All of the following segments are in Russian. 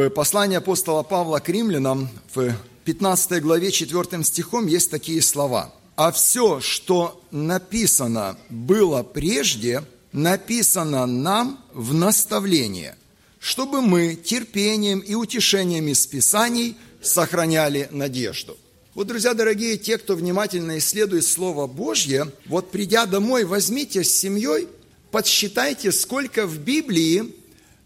В послании апостола Павла к римлянам в 15 главе 4 стихом есть такие слова. «А все, что написано было прежде, написано нам в наставление, чтобы мы терпением и утешением из Писаний сохраняли надежду». Вот, друзья дорогие, те, кто внимательно исследует Слово Божье, вот придя домой, возьмите с семьей, подсчитайте, сколько в Библии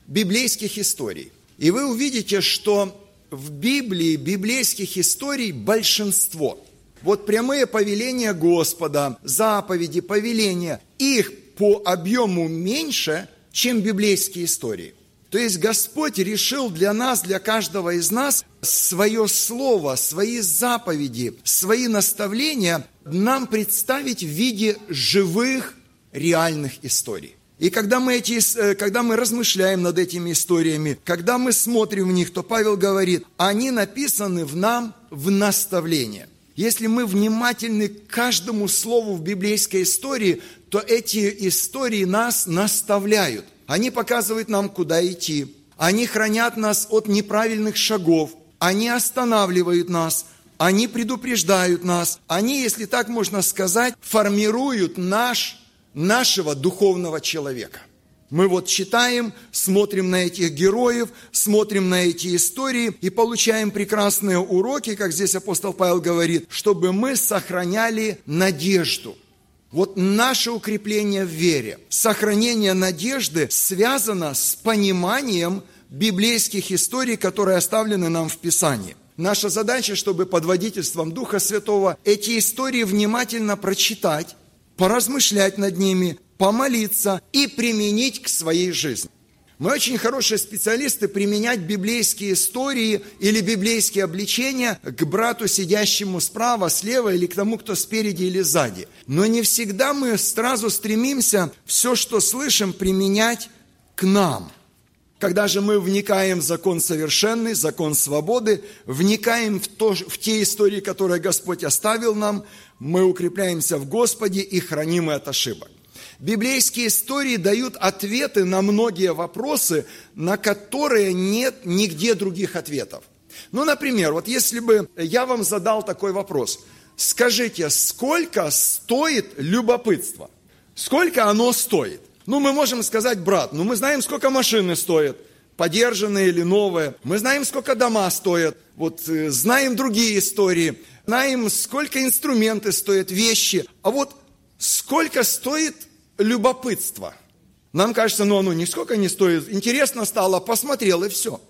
библейских историй. И вы увидите, что в Библии библейских историй большинство. Вот прямые повеления Господа, заповеди, повеления, их по объему меньше, чем библейские истории. То есть Господь решил для нас, для каждого из нас свое слово, свои заповеди, свои наставления нам представить в виде живых, реальных историй. И когда мы, эти, э, когда мы размышляем над этими историями, когда мы смотрим в них, то Павел говорит, они написаны в нам в наставление. Если мы внимательны к каждому слову в библейской истории, то эти истории нас наставляют. Они показывают нам, куда идти. Они хранят нас от неправильных шагов. Они останавливают нас. Они предупреждают нас. Они, если так можно сказать, формируют наш нашего духовного человека. Мы вот читаем, смотрим на этих героев, смотрим на эти истории и получаем прекрасные уроки, как здесь апостол Павел говорит, чтобы мы сохраняли надежду. Вот наше укрепление в вере, сохранение надежды связано с пониманием библейских историй, которые оставлены нам в Писании. Наша задача, чтобы под водительством Духа Святого эти истории внимательно прочитать, поразмышлять над ними, помолиться и применить к своей жизни. Мы очень хорошие специалисты применять библейские истории или библейские обличения к брату, сидящему справа, слева или к тому, кто спереди или сзади. Но не всегда мы сразу стремимся все, что слышим, применять к нам. Когда же мы вникаем в закон совершенный, закон свободы, вникаем в, то, в те истории, которые Господь оставил нам, мы укрепляемся в Господе и храним от ошибок. Библейские истории дают ответы на многие вопросы, на которые нет нигде других ответов. Ну, например, вот если бы я вам задал такой вопрос. Скажите, сколько стоит любопытство? Сколько оно стоит? Ну, мы можем сказать, брат, ну мы знаем, сколько машины стоят, подержанные или новые. Мы знаем, сколько дома стоят. Вот э, знаем другие истории знаем, сколько инструменты стоят, вещи, а вот сколько стоит любопытство. Нам кажется, ну оно нисколько не стоит, интересно стало, посмотрел и все.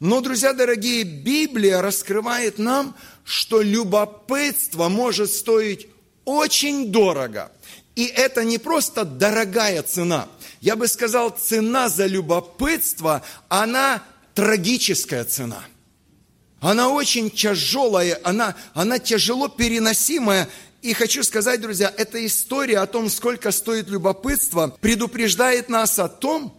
Но, друзья дорогие, Библия раскрывает нам, что любопытство может стоить очень дорого. И это не просто дорогая цена. Я бы сказал, цена за любопытство, она трагическая цена – она очень тяжелая, она, она тяжело переносимая. И хочу сказать, друзья, эта история о том, сколько стоит любопытство, предупреждает нас о том,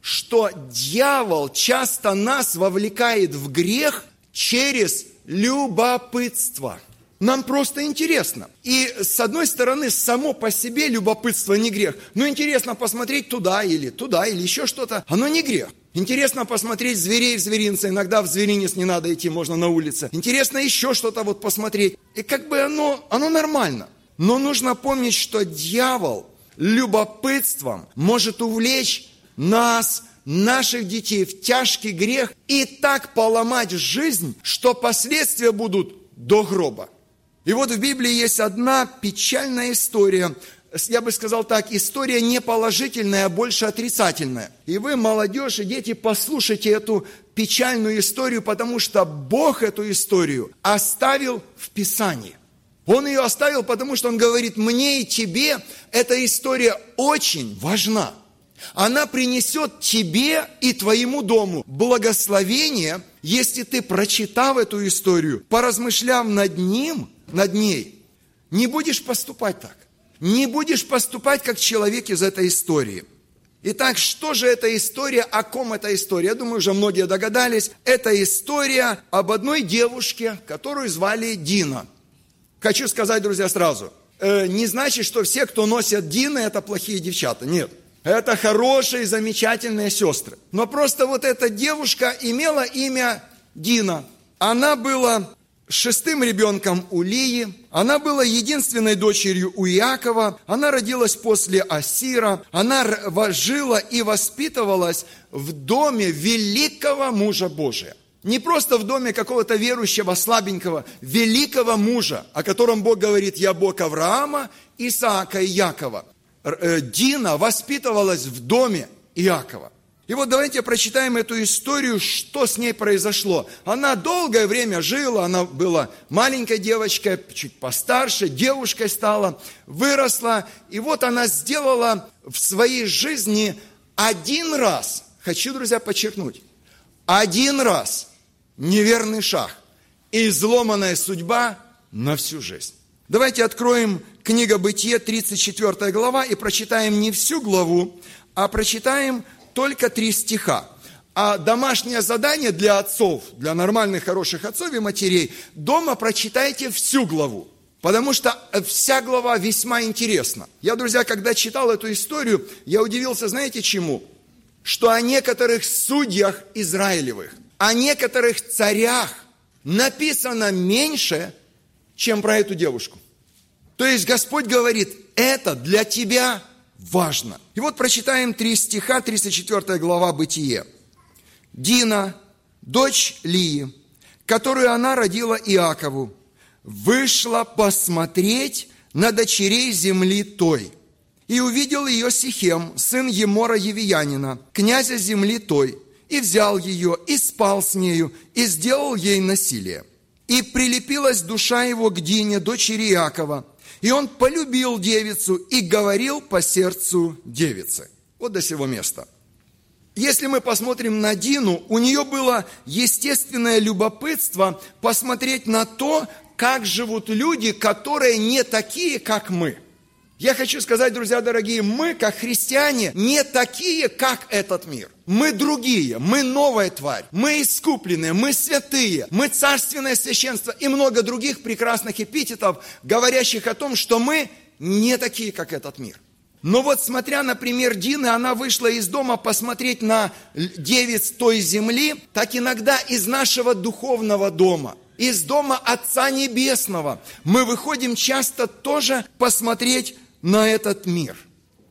что дьявол часто нас вовлекает в грех через любопытство. Нам просто интересно. И с одной стороны, само по себе любопытство не грех. Но интересно посмотреть туда или туда или еще что-то. Оно не грех. Интересно посмотреть зверей в зверинце. Иногда в зверинец не надо идти, можно на улице. Интересно еще что-то вот посмотреть. И как бы оно, оно нормально. Но нужно помнить, что дьявол любопытством может увлечь нас, наших детей в тяжкий грех и так поломать жизнь, что последствия будут до гроба. И вот в Библии есть одна печальная история я бы сказал так, история не положительная, а больше отрицательная. И вы, молодежь и дети, послушайте эту печальную историю, потому что Бог эту историю оставил в Писании. Он ее оставил, потому что Он говорит, мне и тебе эта история очень важна. Она принесет тебе и твоему дому благословение, если ты, прочитав эту историю, поразмышляв над ним, над ней, не будешь поступать так не будешь поступать как человек из этой истории. Итак, что же эта история, о ком эта история? Я думаю, уже многие догадались. Это история об одной девушке, которую звали Дина. Хочу сказать, друзья, сразу, э, не значит, что все, кто носят Дины, это плохие девчата. Нет. Это хорошие, замечательные сестры. Но просто вот эта девушка имела имя Дина. Она была шестым ребенком у Лии. Она была единственной дочерью у Иакова. Она родилась после Асира. Она жила и воспитывалась в доме великого мужа Божия. Не просто в доме какого-то верующего, слабенького, великого мужа, о котором Бог говорит, я Бог Авраама, Исаака и Якова. Э, Дина воспитывалась в доме Иакова. И вот давайте прочитаем эту историю, что с ней произошло. Она долгое время жила, она была маленькой девочкой, чуть постарше, девушкой стала, выросла. И вот она сделала в своей жизни один раз, хочу, друзья, подчеркнуть, один раз неверный шаг и изломанная судьба на всю жизнь. Давайте откроем книга Бытие, 34 глава, и прочитаем не всю главу, а прочитаем только три стиха. А домашнее задание для отцов, для нормальных, хороших отцов и матерей, дома прочитайте всю главу. Потому что вся глава весьма интересна. Я, друзья, когда читал эту историю, я удивился, знаете чему? Что о некоторых судьях Израилевых, о некоторых царях написано меньше, чем про эту девушку. То есть Господь говорит, это для тебя важно. И вот прочитаем три стиха, 34 глава Бытие. Дина, дочь Лии, которую она родила Иакову, вышла посмотреть на дочерей земли той. И увидел ее Сихем, сын Емора Евиянина, князя земли той, и взял ее, и спал с нею, и сделал ей насилие. И прилепилась душа его к Дине, дочери Иакова, и он полюбил девицу и говорил по сердцу девицы. Вот до сего места. Если мы посмотрим на Дину, у нее было естественное любопытство посмотреть на то, как живут люди, которые не такие, как мы – я хочу сказать, друзья дорогие, мы, как христиане, не такие, как этот мир. Мы другие, мы новая тварь, мы искупленные, мы святые, мы царственное священство и много других прекрасных эпитетов, говорящих о том, что мы не такие, как этот мир. Но вот смотря на пример Дины, она вышла из дома посмотреть на девиц той земли, так иногда из нашего духовного дома – из дома Отца Небесного. Мы выходим часто тоже посмотреть на этот мир.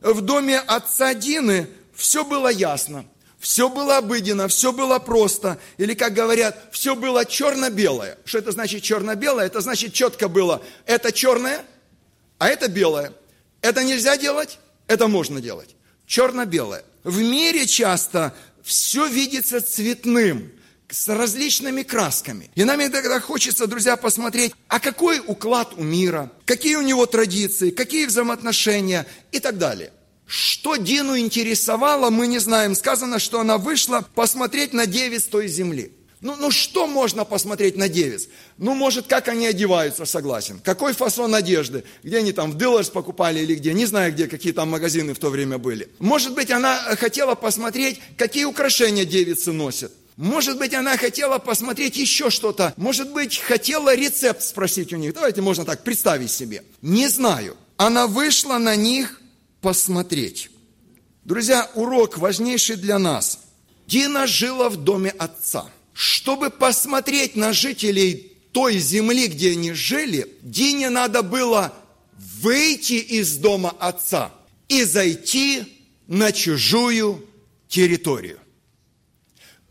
В доме отца Дины все было ясно, все было обыденно, все было просто. Или, как говорят, все было черно-белое. Что это значит черно-белое? Это значит четко было. Это черное, а это белое. Это нельзя делать, это можно делать. Черно-белое. В мире часто все видится цветным – с различными красками. И нам иногда хочется, друзья, посмотреть, а какой уклад у мира, какие у него традиции, какие взаимоотношения и так далее. Что Дину интересовало, мы не знаем. Сказано, что она вышла посмотреть на девиц той земли. Ну, ну что можно посмотреть на девиц? Ну, может, как они одеваются, согласен. Какой фасон одежды? Где они там, в Дилlerс покупали или где? Не знаю, где, какие там магазины в то время были. Может быть, она хотела посмотреть, какие украшения девицы носят. Может быть, она хотела посмотреть еще что-то. Может быть, хотела рецепт спросить у них. Давайте можно так представить себе. Не знаю. Она вышла на них посмотреть. Друзья, урок важнейший для нас. Дина жила в доме отца. Чтобы посмотреть на жителей той земли, где они жили, Дине надо было выйти из дома отца и зайти на чужую территорию.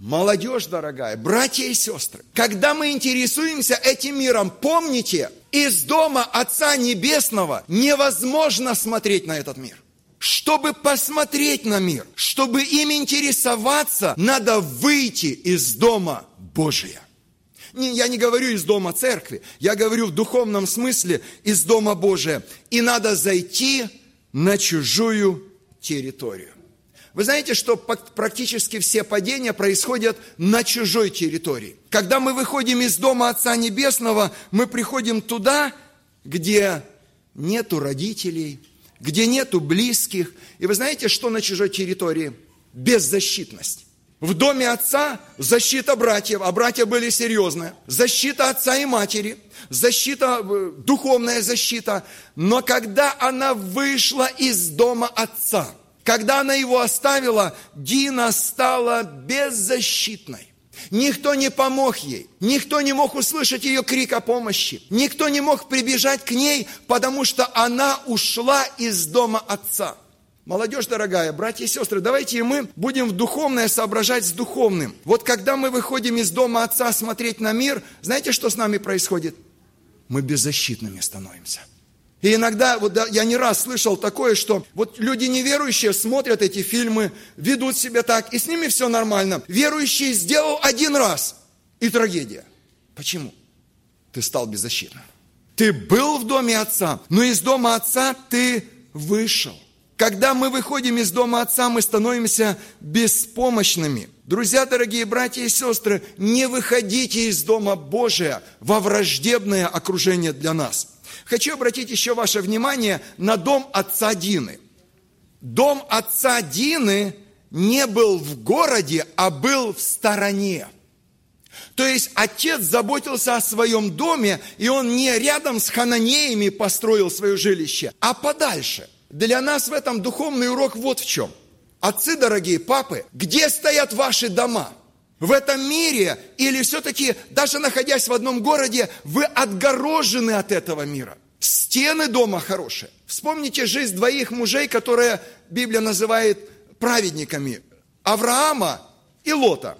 Молодежь дорогая, братья и сестры, когда мы интересуемся этим миром, помните, из дома Отца Небесного невозможно смотреть на этот мир. Чтобы посмотреть на мир, чтобы им интересоваться, надо выйти из дома Божия. Я не говорю из дома церкви, я говорю в духовном смысле из дома Божия. И надо зайти на чужую территорию. Вы знаете, что практически все падения происходят на чужой территории. Когда мы выходим из дома Отца Небесного, мы приходим туда, где нету родителей, где нету близких. И вы знаете, что на чужой территории? Беззащитность. В доме отца защита братьев, а братья были серьезные. Защита отца и матери, защита, э, духовная защита. Но когда она вышла из дома отца – Когда она его оставила, Дина стала беззащитной. Никто не помог ей, никто не мог услышать ее крик о помощи, никто не мог прибежать к ней, потому что она ушла из дома отца. Молодежь дорогая, братья и сестры, давайте и мы будем в духовное соображать с духовным. Вот когда мы выходим из дома отца смотреть на мир, знаете, что с нами происходит? Мы беззащитными становимся. И иногда, вот я не раз слышал такое, что вот люди неверующие смотрят эти фильмы, ведут себя так, и с ними все нормально. Верующий сделал один раз, и трагедия. Почему? Ты стал беззащитным. Ты был в доме отца, но из дома отца ты вышел. Когда мы выходим из дома отца, мы становимся беспомощными. Друзья, дорогие братья и сестры, не выходите из дома Божия во враждебное окружение для нас – Хочу обратить еще ваше внимание на дом отца Дины. Дом отца Дины не был в городе, а был в стороне. То есть отец заботился о своем доме, и он не рядом с хананеями построил свое жилище, а подальше. Для нас в этом духовный урок вот в чем. Отцы, дорогие папы, где стоят ваши дома? В этом мире или все-таки, даже находясь в одном городе, вы отгорожены от этого мира? Стены дома хорошие. Вспомните жизнь двоих мужей, которые Библия называет праведниками. Авраама и Лота.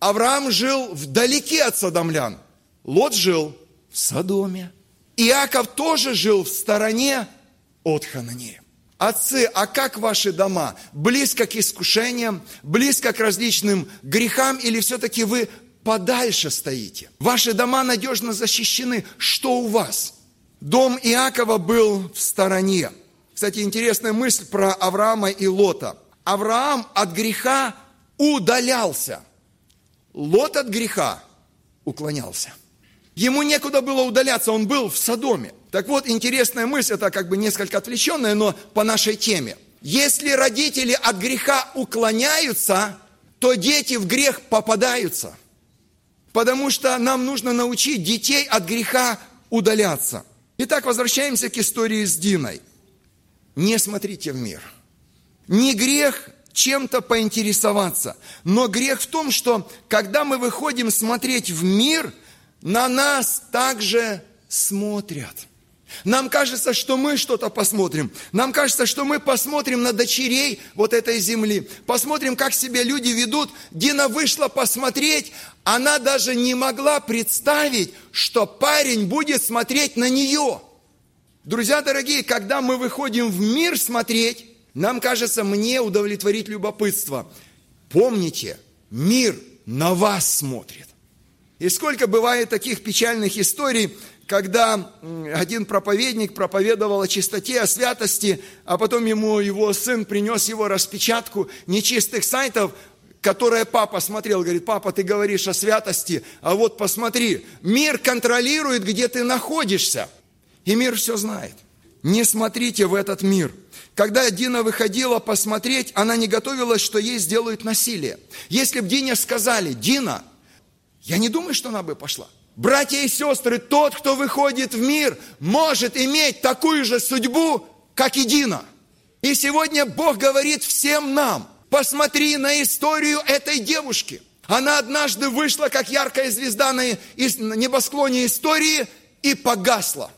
Авраам жил вдалеке от садомлян. Лот жил в Содоме. Иаков тоже жил в стороне от Хананея. Отцы, а как ваши дома? Близко к искушениям, близко к различным грехам или все-таки вы подальше стоите? Ваши дома надежно защищены. Что у вас? Дом Иакова был в стороне. Кстати, интересная мысль про Авраама и Лота. Авраам от греха удалялся. Лот от греха уклонялся. Ему некуда было удаляться, он был в Содоме. Так вот, интересная мысль, это как бы несколько отвлеченная, но по нашей теме. Если родители от греха уклоняются, то дети в грех попадаются. Потому что нам нужно научить детей от греха удаляться. Итак, возвращаемся к истории с Диной. Не смотрите в мир. Не грех чем-то поинтересоваться, но грех в том, что когда мы выходим смотреть в мир, на нас также смотрят – нам кажется, что мы что-то посмотрим. Нам кажется, что мы посмотрим на дочерей вот этой земли. Посмотрим, как себя люди ведут. Дина вышла посмотреть. Она даже не могла представить, что парень будет смотреть на нее. Друзья дорогие, когда мы выходим в мир смотреть, нам кажется, мне удовлетворить любопытство. Помните, мир на вас смотрит. И сколько бывает таких печальных историй, когда один проповедник проповедовал о чистоте, о святости, а потом ему его сын принес его распечатку нечистых сайтов, которое папа смотрел, говорит, папа, ты говоришь о святости, а вот посмотри, мир контролирует, где ты находишься. И мир все знает. Не смотрите в этот мир. Когда Дина выходила посмотреть, она не готовилась, что ей сделают насилие. Если бы Дине сказали, Дина, я не думаю, что она бы пошла. Братья и сестры, тот, кто выходит в мир, может иметь такую же судьбу, как и Дина. И сегодня Бог говорит всем нам, посмотри на историю этой девушки. Она однажды вышла, как яркая звезда на небосклоне истории и погасла.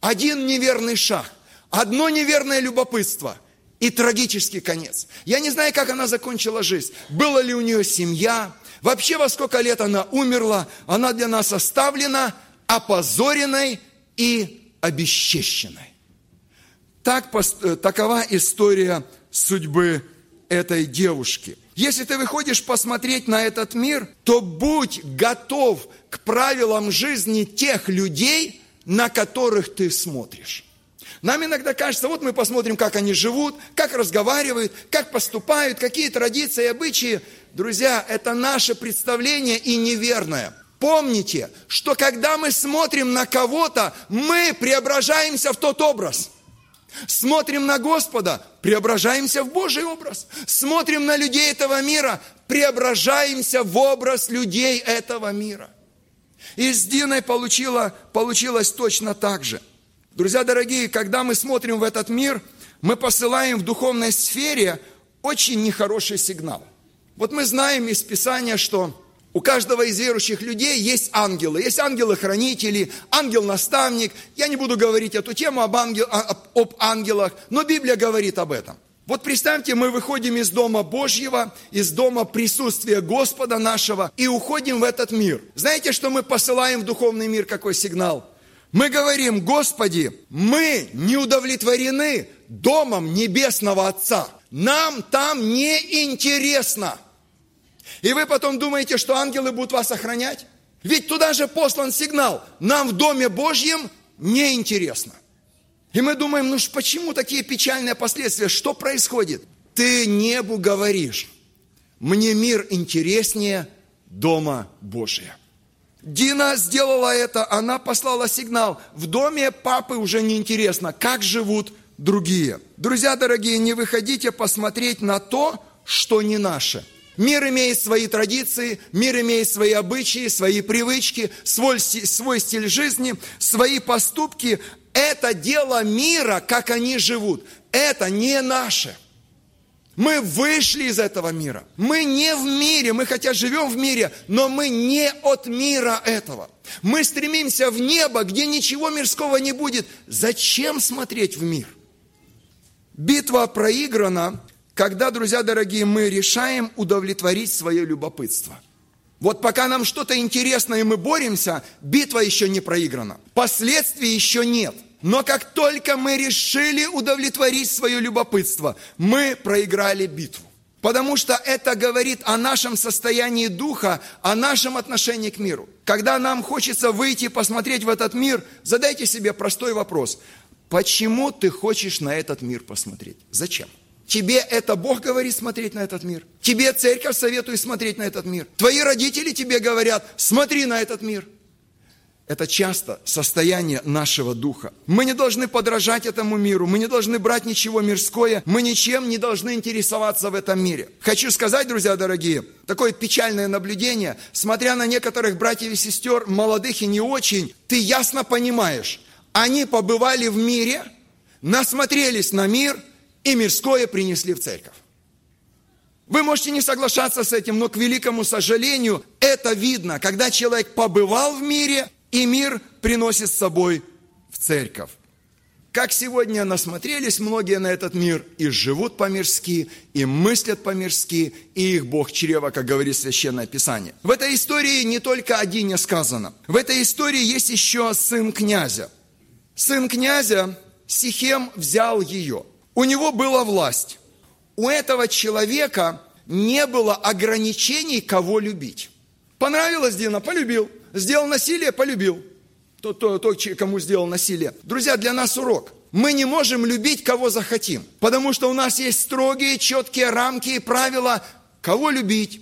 Один неверный шаг, одно неверное любопытство и трагический конец. Я не знаю, как она закончила жизнь. Была ли у нее семья, Вообще, во сколько лет она умерла, она для нас оставлена опозоренной и обесчещенной. Так, э, такова история судьбы этой девушки. Если ты выходишь посмотреть на этот мир, то будь готов к правилам жизни тех людей, на которых ты смотришь. Нам иногда кажется, вот мы посмотрим, как они живут, как разговаривают, как поступают, какие традиции и обычаи. Друзья, это наше представление и неверное. Помните, что когда мы смотрим на кого-то, мы преображаемся в тот образ. Смотрим на Господа, преображаемся в Божий образ. Смотрим на людей этого мира, преображаемся в образ людей этого мира. И с Диной получила, получилось точно так же – Друзья дорогие, когда мы смотрим в этот мир, мы посылаем в духовной сфере очень нехороший сигнал. Вот мы знаем из Писания, что у каждого из верующих людей есть ангелы. Есть ангелы-хранители, ангел-наставник. Я не буду говорить эту тему об, ангел, об ангелах, но Библия говорит об этом. Вот представьте, мы выходим из Дома Божьего, из Дома присутствия Господа нашего и уходим в этот мир. Знаете, что мы посылаем в духовный мир, какой сигнал? Мы говорим, Господи, мы не удовлетворены Домом Небесного Отца. Нам там не интересно. И вы потом думаете, что ангелы будут вас охранять? Ведь туда же послан сигнал. Нам в Доме Божьем неинтересно. И мы думаем, ну почему такие печальные последствия? Что происходит? Ты небу говоришь, мне мир интереснее Дома Божия. Дина сделала это, она послала сигнал. В доме папы уже неинтересно, как живут другие. Друзья дорогие, не выходите посмотреть на то, что не наше. Мир имеет свои традиции, мир имеет свои обычаи, свои привычки, свой, свой стиль жизни, свои поступки. Это дело мира, как они живут. Это не наше. Мы вышли из этого мира. Мы не в мире, мы хотя живем в мире, но мы не от мира этого. Мы стремимся в небо, где ничего мирского не будет. Зачем смотреть в мир? Битва проиграна, когда, друзья дорогие, мы решаем удовлетворить свое любопытство. Вот пока нам что-то интересно и мы боремся, битва еще не проиграна. Последствий еще нет. Но как только мы решили удовлетворить свое любопытство, мы проиграли битву. Потому что это говорит о нашем состоянии духа, о нашем отношении к миру. Когда нам хочется выйти посмотреть в этот мир, задайте себе простой вопрос. Почему ты хочешь на этот мир посмотреть? Зачем? Тебе это Бог говорит смотреть на этот мир. Тебе церковь советует смотреть на этот мир. Твои родители тебе говорят, смотри на этот мир. Это часто состояние нашего духа. Мы не должны подражать этому миру, мы не должны брать ничего мирское, мы ничем не должны интересоваться в этом мире. Хочу сказать, друзья дорогие, такое печальное наблюдение, смотря на некоторых братьев и сестер, молодых и не очень, ты ясно понимаешь, они побывали в мире, насмотрелись на мир и мирское принесли в церковь. Вы можете не соглашаться с этим, но к великому сожалению это видно, когда человек побывал в мире и мир приносит с собой в церковь. Как сегодня насмотрелись многие на этот мир и живут по-мирски, и мыслят по-мирски, и их Бог чрева, как говорит Священное Писание. В этой истории не только о Дине сказано. В этой истории есть еще сын князя. Сын князя Сихем взял ее. У него была власть. У этого человека не было ограничений, кого любить. Понравилось Дина? Полюбил. Сделал насилие, полюбил. Тот, тот, тот, кому сделал насилие. Друзья, для нас урок. Мы не можем любить, кого захотим, потому что у нас есть строгие, четкие рамки и правила, кого любить,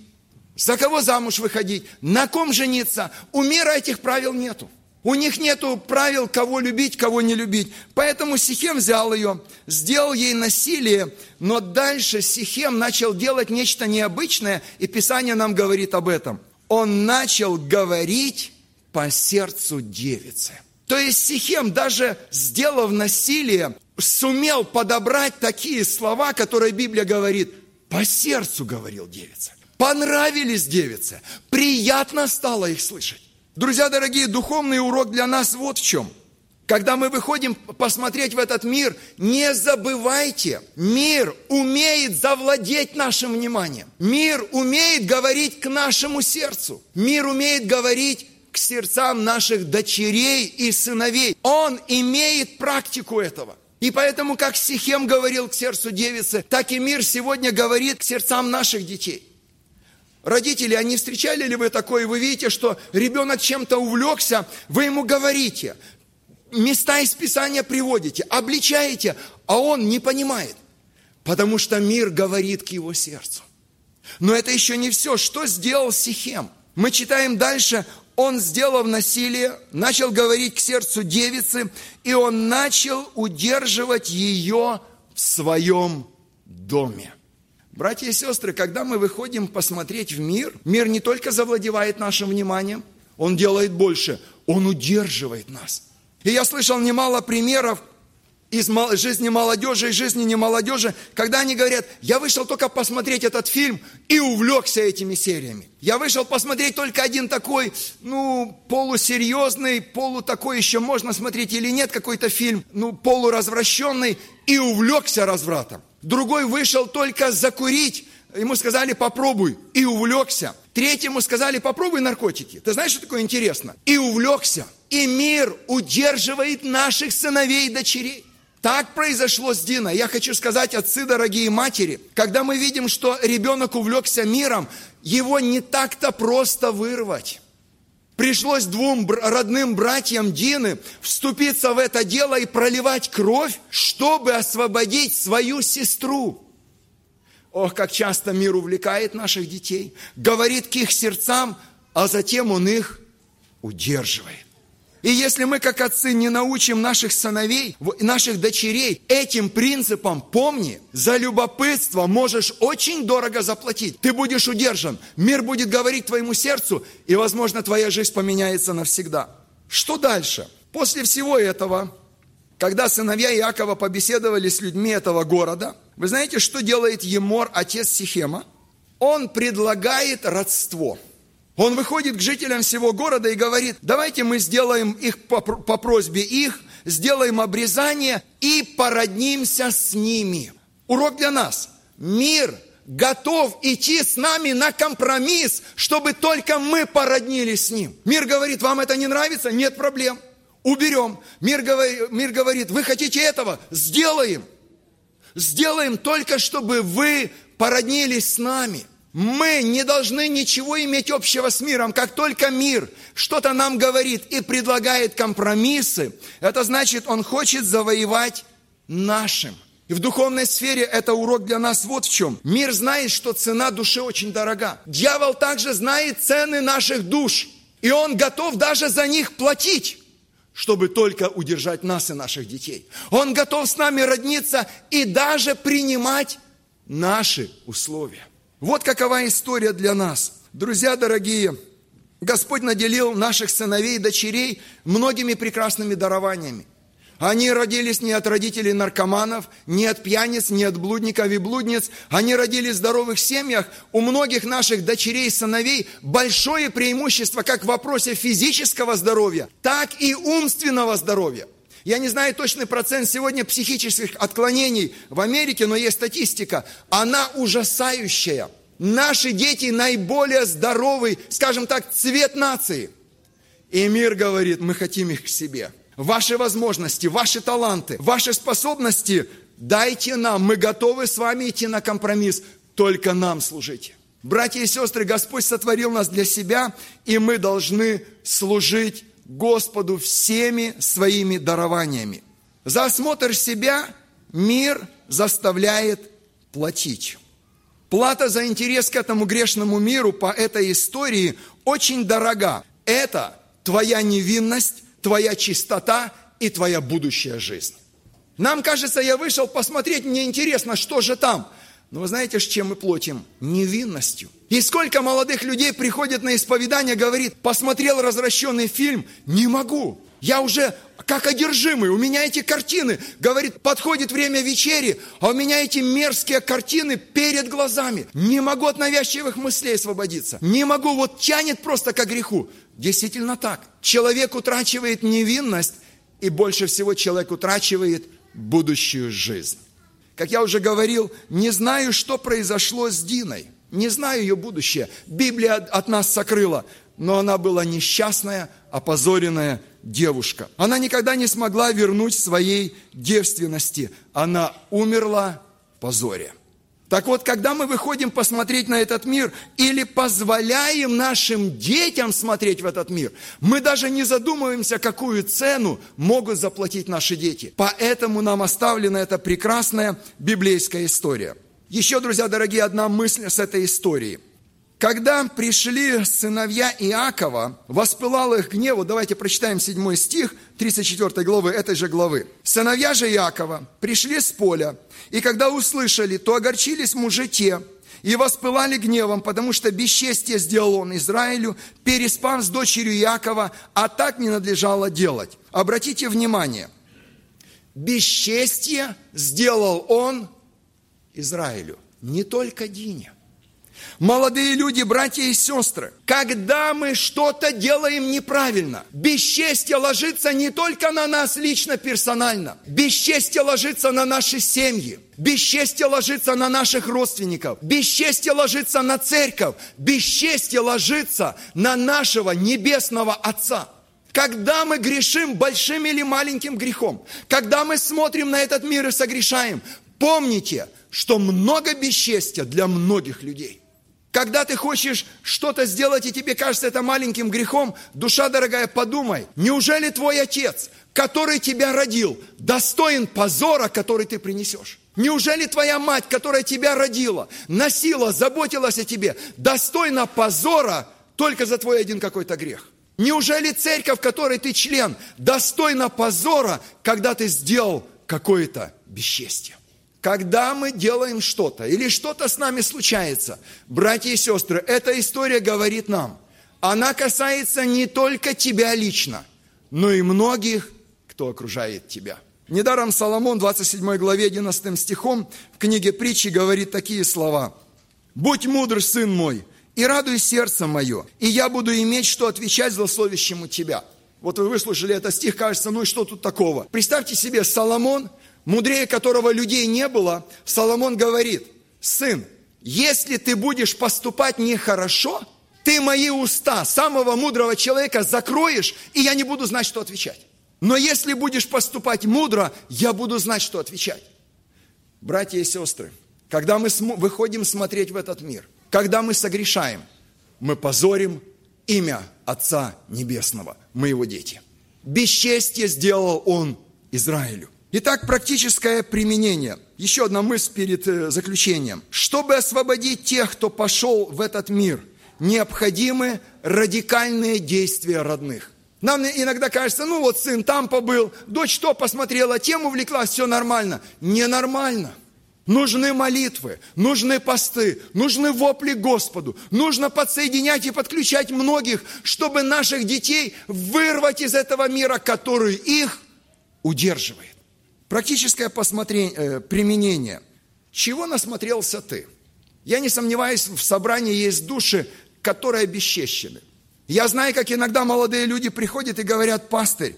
за кого замуж выходить, на ком жениться. У мира этих правил нету. У них нету правил, кого любить, кого не любить. Поэтому Сихем взял ее, сделал ей насилие, но дальше Сихем начал делать нечто необычное, и Писание нам говорит об этом – он начал говорить по сердцу девицы. То есть Сихем, даже сделав насилие, сумел подобрать такие слова, которые Библия говорит, по сердцу говорил девица. Понравились девице, приятно стало их слышать. Друзья дорогие, духовный урок для нас вот в чем – когда мы выходим посмотреть в этот мир, не забывайте, мир умеет завладеть нашим вниманием. Мир умеет говорить к нашему сердцу. Мир умеет говорить к сердцам наших дочерей и сыновей. Он имеет практику этого. И поэтому, как Сихем говорил к сердцу девицы, так и мир сегодня говорит к сердцам наших детей. Родители, они встречали ли вы такое? Вы видите, что ребенок чем-то увлекся, вы ему говорите, места из Писания приводите, обличаете, а он не понимает, потому что мир говорит к его сердцу. Но это еще не все. Что сделал Сихем? Мы читаем дальше, он, сделав насилие, начал говорить к сердцу девицы, и он начал удерживать ее в своем доме. Братья и сестры, когда мы выходим посмотреть в мир, мир не только завладевает нашим вниманием, он делает больше, он удерживает нас – и я слышал немало примеров из жизни молодежи и жизни не молодежи, когда они говорят, я вышел только посмотреть этот фильм и увлекся этими сериями. Я вышел посмотреть только один такой, ну, полусерьезный, полу такой еще можно смотреть или нет, какой-то фильм, ну, полуразвращенный, и увлекся развратом. Другой вышел только закурить, ему сказали попробуй, и увлекся. Третьему сказали попробуй наркотики. Ты знаешь, что такое интересно? И увлекся. И мир удерживает наших сыновей и дочерей. Так произошло с Диной. Я хочу сказать, отцы, дорогие матери, когда мы видим, что ребенок увлекся миром, его не так-то просто вырвать. Пришлось двум родным братьям Дины вступиться в это дело и проливать кровь, чтобы освободить свою сестру. Ох, как часто мир увлекает наших детей, говорит к их сердцам, а затем он их удерживает. И если мы, как отцы, не научим наших сыновей, наших дочерей этим принципам, помни, за любопытство можешь очень дорого заплатить. Ты будешь удержан, мир будет говорить твоему сердцу, и, возможно, твоя жизнь поменяется навсегда. Что дальше? После всего этого, когда сыновья Иакова побеседовали с людьми этого города, вы знаете, что делает Емор, отец Сихема? Он предлагает родство – он выходит к жителям всего города и говорит, давайте мы сделаем их по, по просьбе их, сделаем обрезание и породнимся с ними. Урок для нас. Мир готов идти с нами на компромисс, чтобы только мы породнились с ним. Мир говорит, вам это не нравится? Нет проблем. Уберем. Мир говорит, мир говорит вы хотите этого? Сделаем. Сделаем только, чтобы вы породнились с нами – мы не должны ничего иметь общего с миром. Как только мир что-то нам говорит и предлагает компромиссы, это значит, он хочет завоевать нашим. И в духовной сфере это урок для нас вот в чем. Мир знает, что цена души очень дорога. Дьявол также знает цены наших душ. И он готов даже за них платить чтобы только удержать нас и наших детей. Он готов с нами родниться и даже принимать наши условия. Вот какова история для нас. Друзья дорогие, Господь наделил наших сыновей и дочерей многими прекрасными дарованиями. Они родились не от родителей наркоманов, не от пьяниц, не от блудников и блудниц. Они родились в здоровых семьях. У многих наших дочерей и сыновей большое преимущество как в вопросе физического здоровья, так и умственного здоровья. Я не знаю точный процент сегодня психических отклонений в Америке, но есть статистика. Она ужасающая. Наши дети наиболее здоровый, скажем так, цвет нации. И мир говорит, мы хотим их к себе. Ваши возможности, ваши таланты, ваши способности дайте нам. Мы готовы с вами идти на компромисс. Только нам служите. Братья и сестры, Господь сотворил нас для себя, и мы должны служить Господу всеми своими дарованиями. За осмотр себя мир заставляет платить. Плата за интерес к этому грешному миру по этой истории очень дорога. Это твоя невинность, твоя чистота и твоя будущая жизнь. Нам кажется, я вышел посмотреть, мне интересно, что же там – но вы знаете, с чем мы платим? Невинностью. И сколько молодых людей приходят на исповедание, говорит, посмотрел развращенный фильм, не могу. Я уже как одержимый, у меня эти картины, говорит, подходит время вечери, а у меня эти мерзкие картины перед глазами. Не могу от навязчивых мыслей освободиться. Не могу, вот тянет просто к греху. Действительно так. Человек утрачивает невинность, и больше всего человек утрачивает будущую жизнь. Как я уже говорил, не знаю, что произошло с Диной. Не знаю ее будущее. Библия от нас сокрыла. Но она была несчастная, опозоренная девушка. Она никогда не смогла вернуть своей девственности. Она умерла в позоре. Так вот, когда мы выходим посмотреть на этот мир или позволяем нашим детям смотреть в этот мир, мы даже не задумываемся, какую цену могут заплатить наши дети. Поэтому нам оставлена эта прекрасная библейская история. Еще, друзья дорогие, одна мысль с этой истории – когда пришли сыновья Иакова, воспылал их гневу, давайте прочитаем 7 стих 34 главы этой же главы. Сыновья же Иакова пришли с поля, и когда услышали, то огорчились мужи те, и воспылали гневом, потому что бесчестие сделал он Израилю, переспав с дочерью Иакова, а так не надлежало делать. Обратите внимание, Бесчестье сделал он Израилю, не только Дине. Молодые люди, братья и сестры, когда мы что-то делаем неправильно, бесчестье ложится не только на нас лично, персонально. Бесчестье ложится на наши семьи. Бесчестье ложится на наших родственников. Бесчестье ложится на церковь. Бесчестье ложится на нашего небесного Отца. Когда мы грешим большим или маленьким грехом, когда мы смотрим на этот мир и согрешаем, помните, что много бесчестия для многих людей. Когда ты хочешь что-то сделать, и тебе кажется это маленьким грехом, душа дорогая, подумай, неужели твой отец, который тебя родил, достоин позора, который ты принесешь? Неужели твоя мать, которая тебя родила, носила, заботилась о тебе, достойна позора только за твой один какой-то грех? Неужели церковь, которой ты член, достойна позора, когда ты сделал какое-то бесчестие? Когда мы делаем что-то или что-то с нами случается, братья и сестры, эта история говорит нам, она касается не только тебя лично, но и многих, кто окружает тебя. Недаром Соломон, 27 главе, 11 стихом, в книге притчи говорит такие слова. «Будь мудр, сын мой, и радуй сердце мое, и я буду иметь, что отвечать злословящему тебя». Вот вы выслушали этот стих, кажется, ну и что тут такого? Представьте себе, Соломон – мудрее которого людей не было, Соломон говорит, сын, если ты будешь поступать нехорошо, ты мои уста, самого мудрого человека, закроешь, и я не буду знать, что отвечать. Но если будешь поступать мудро, я буду знать, что отвечать. Братья и сестры, когда мы выходим смотреть в этот мир, когда мы согрешаем, мы позорим имя Отца Небесного, мы его дети. Бесчестье сделал Он Израилю. Итак, практическое применение. Еще одна мысль перед э, заключением. Чтобы освободить тех, кто пошел в этот мир, необходимы радикальные действия родных. Нам иногда кажется, ну вот сын там побыл, дочь то посмотрела, тем увлеклась, все нормально. Ненормально. Нужны молитвы, нужны посты, нужны вопли Господу. Нужно подсоединять и подключать многих, чтобы наших детей вырвать из этого мира, который их удерживает. Практическое посмотрение, применение. Чего насмотрелся ты? Я не сомневаюсь, в собрании есть души, которые обесчещены. Я знаю, как иногда молодые люди приходят и говорят, пастырь,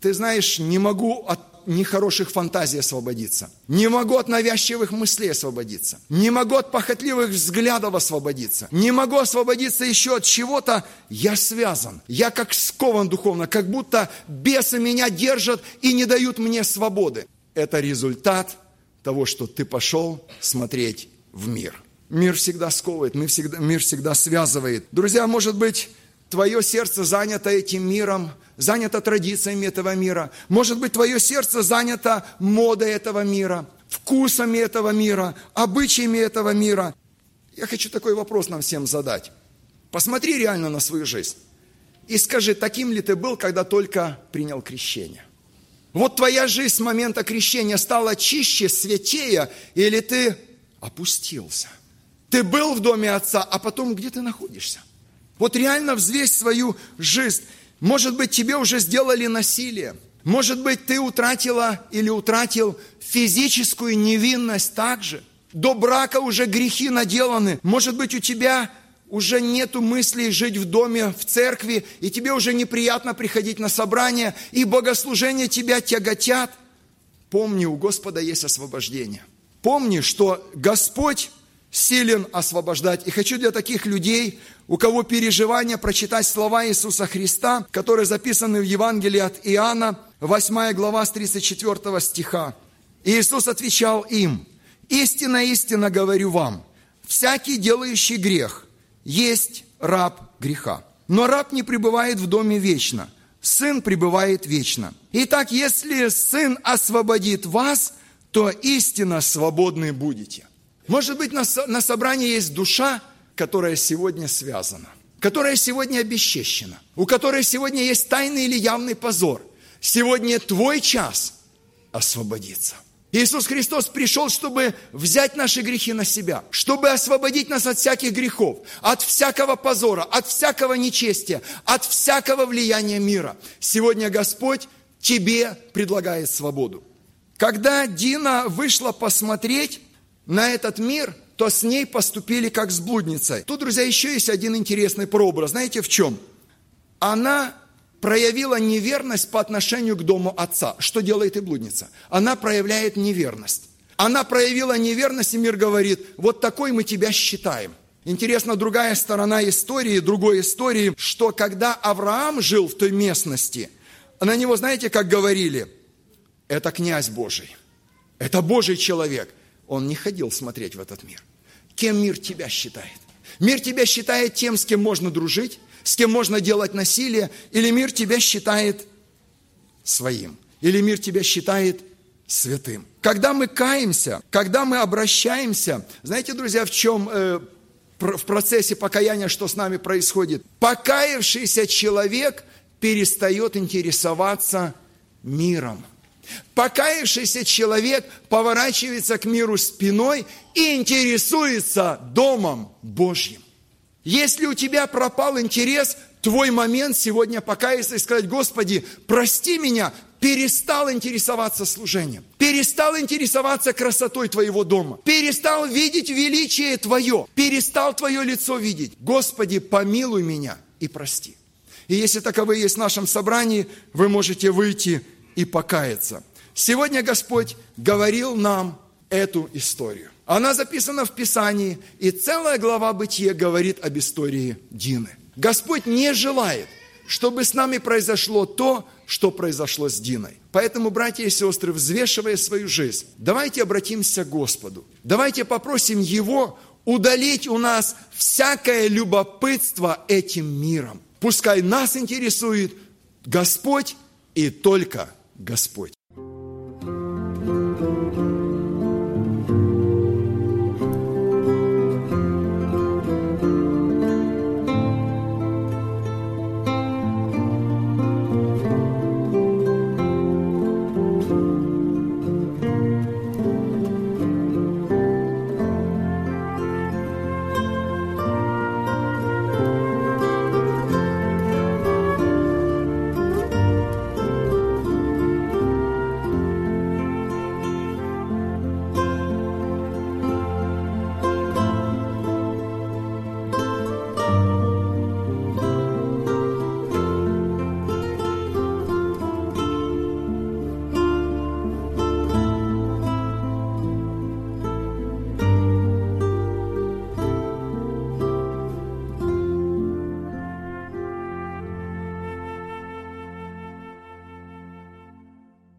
ты знаешь, не могу от нехороших фантазий освободиться. Не могу от навязчивых мыслей освободиться. Не могу от похотливых взглядов освободиться. Не могу освободиться еще от чего-то. Я связан. Я как скован духовно, как будто бесы меня держат и не дают мне свободы. Это результат того, что ты пошел смотреть в мир. Мир всегда сковывает, мир всегда, мир всегда связывает. Друзья, может быть, твое сердце занято этим миром, занято традициями этого мира. Может быть, твое сердце занято модой этого мира, вкусами этого мира, обычаями этого мира. Я хочу такой вопрос нам всем задать. Посмотри реально на свою жизнь и скажи, таким ли ты был, когда только принял крещение. Вот твоя жизнь с момента крещения стала чище, святее, или ты опустился. Ты был в доме отца, а потом где ты находишься? Вот реально взвесь свою жизнь. Может быть, тебе уже сделали насилие. Может быть, ты утратила или утратил физическую невинность также. До брака уже грехи наделаны. Может быть, у тебя уже нету мыслей жить в доме, в церкви, и тебе уже неприятно приходить на собрание, и богослужения тебя тяготят. Помни, у Господа есть освобождение. Помни, что Господь силен освобождать. И хочу для таких людей, у кого переживания, прочитать слова Иисуса Христа, которые записаны в Евангелии от Иоанна, 8 глава с 34 стиха. И Иисус отвечал им, «Истинно, истинно говорю вам, всякий делающий грех есть раб греха. Но раб не пребывает в доме вечно, сын пребывает вечно. Итак, если сын освободит вас, то истинно свободны будете». Может быть, на, на собрании есть душа, которая сегодня связана, которая сегодня обесчещена, у которой сегодня есть тайный или явный позор. Сегодня твой час освободиться. Иисус Христос пришел, чтобы взять наши грехи на себя, чтобы освободить нас от всяких грехов, от всякого позора, от всякого нечестия, от всякого влияния мира. Сегодня Господь тебе предлагает свободу. Когда Дина вышла посмотреть на этот мир, то с ней поступили как с блудницей. Тут, друзья, еще есть один интересный прообраз. Знаете в чем? Она проявила неверность по отношению к дому отца. Что делает и блудница? Она проявляет неверность. Она проявила неверность, и мир говорит, вот такой мы тебя считаем. Интересно, другая сторона истории, другой истории, что когда Авраам жил в той местности, на него, знаете, как говорили, это князь Божий, это Божий человек. Он не ходил смотреть в этот мир. Кем мир тебя считает? Мир тебя считает тем, с кем можно дружить, с кем можно делать насилие, или мир тебя считает своим, или мир тебя считает святым. Когда мы каемся, когда мы обращаемся, знаете, друзья, в чем э, в процессе покаяния, что с нами происходит? Покаявшийся человек перестает интересоваться миром. Покаявшийся человек поворачивается к миру спиной и интересуется Домом Божьим. Если у тебя пропал интерес, твой момент сегодня покаяться и сказать, Господи, прости меня, перестал интересоваться служением, перестал интересоваться красотой твоего дома, перестал видеть величие твое, перестал твое лицо видеть. Господи, помилуй меня и прости. И если таковы есть в нашем собрании, вы можете выйти и покаяться. Сегодня Господь говорил нам эту историю. Она записана в Писании, и целая глава Бытия говорит об истории Дины. Господь не желает, чтобы с нами произошло то, что произошло с Диной. Поэтому, братья и сестры, взвешивая свою жизнь, давайте обратимся к Господу. Давайте попросим Его удалить у нас всякое любопытство этим миром. Пускай нас интересует Господь и только Господь.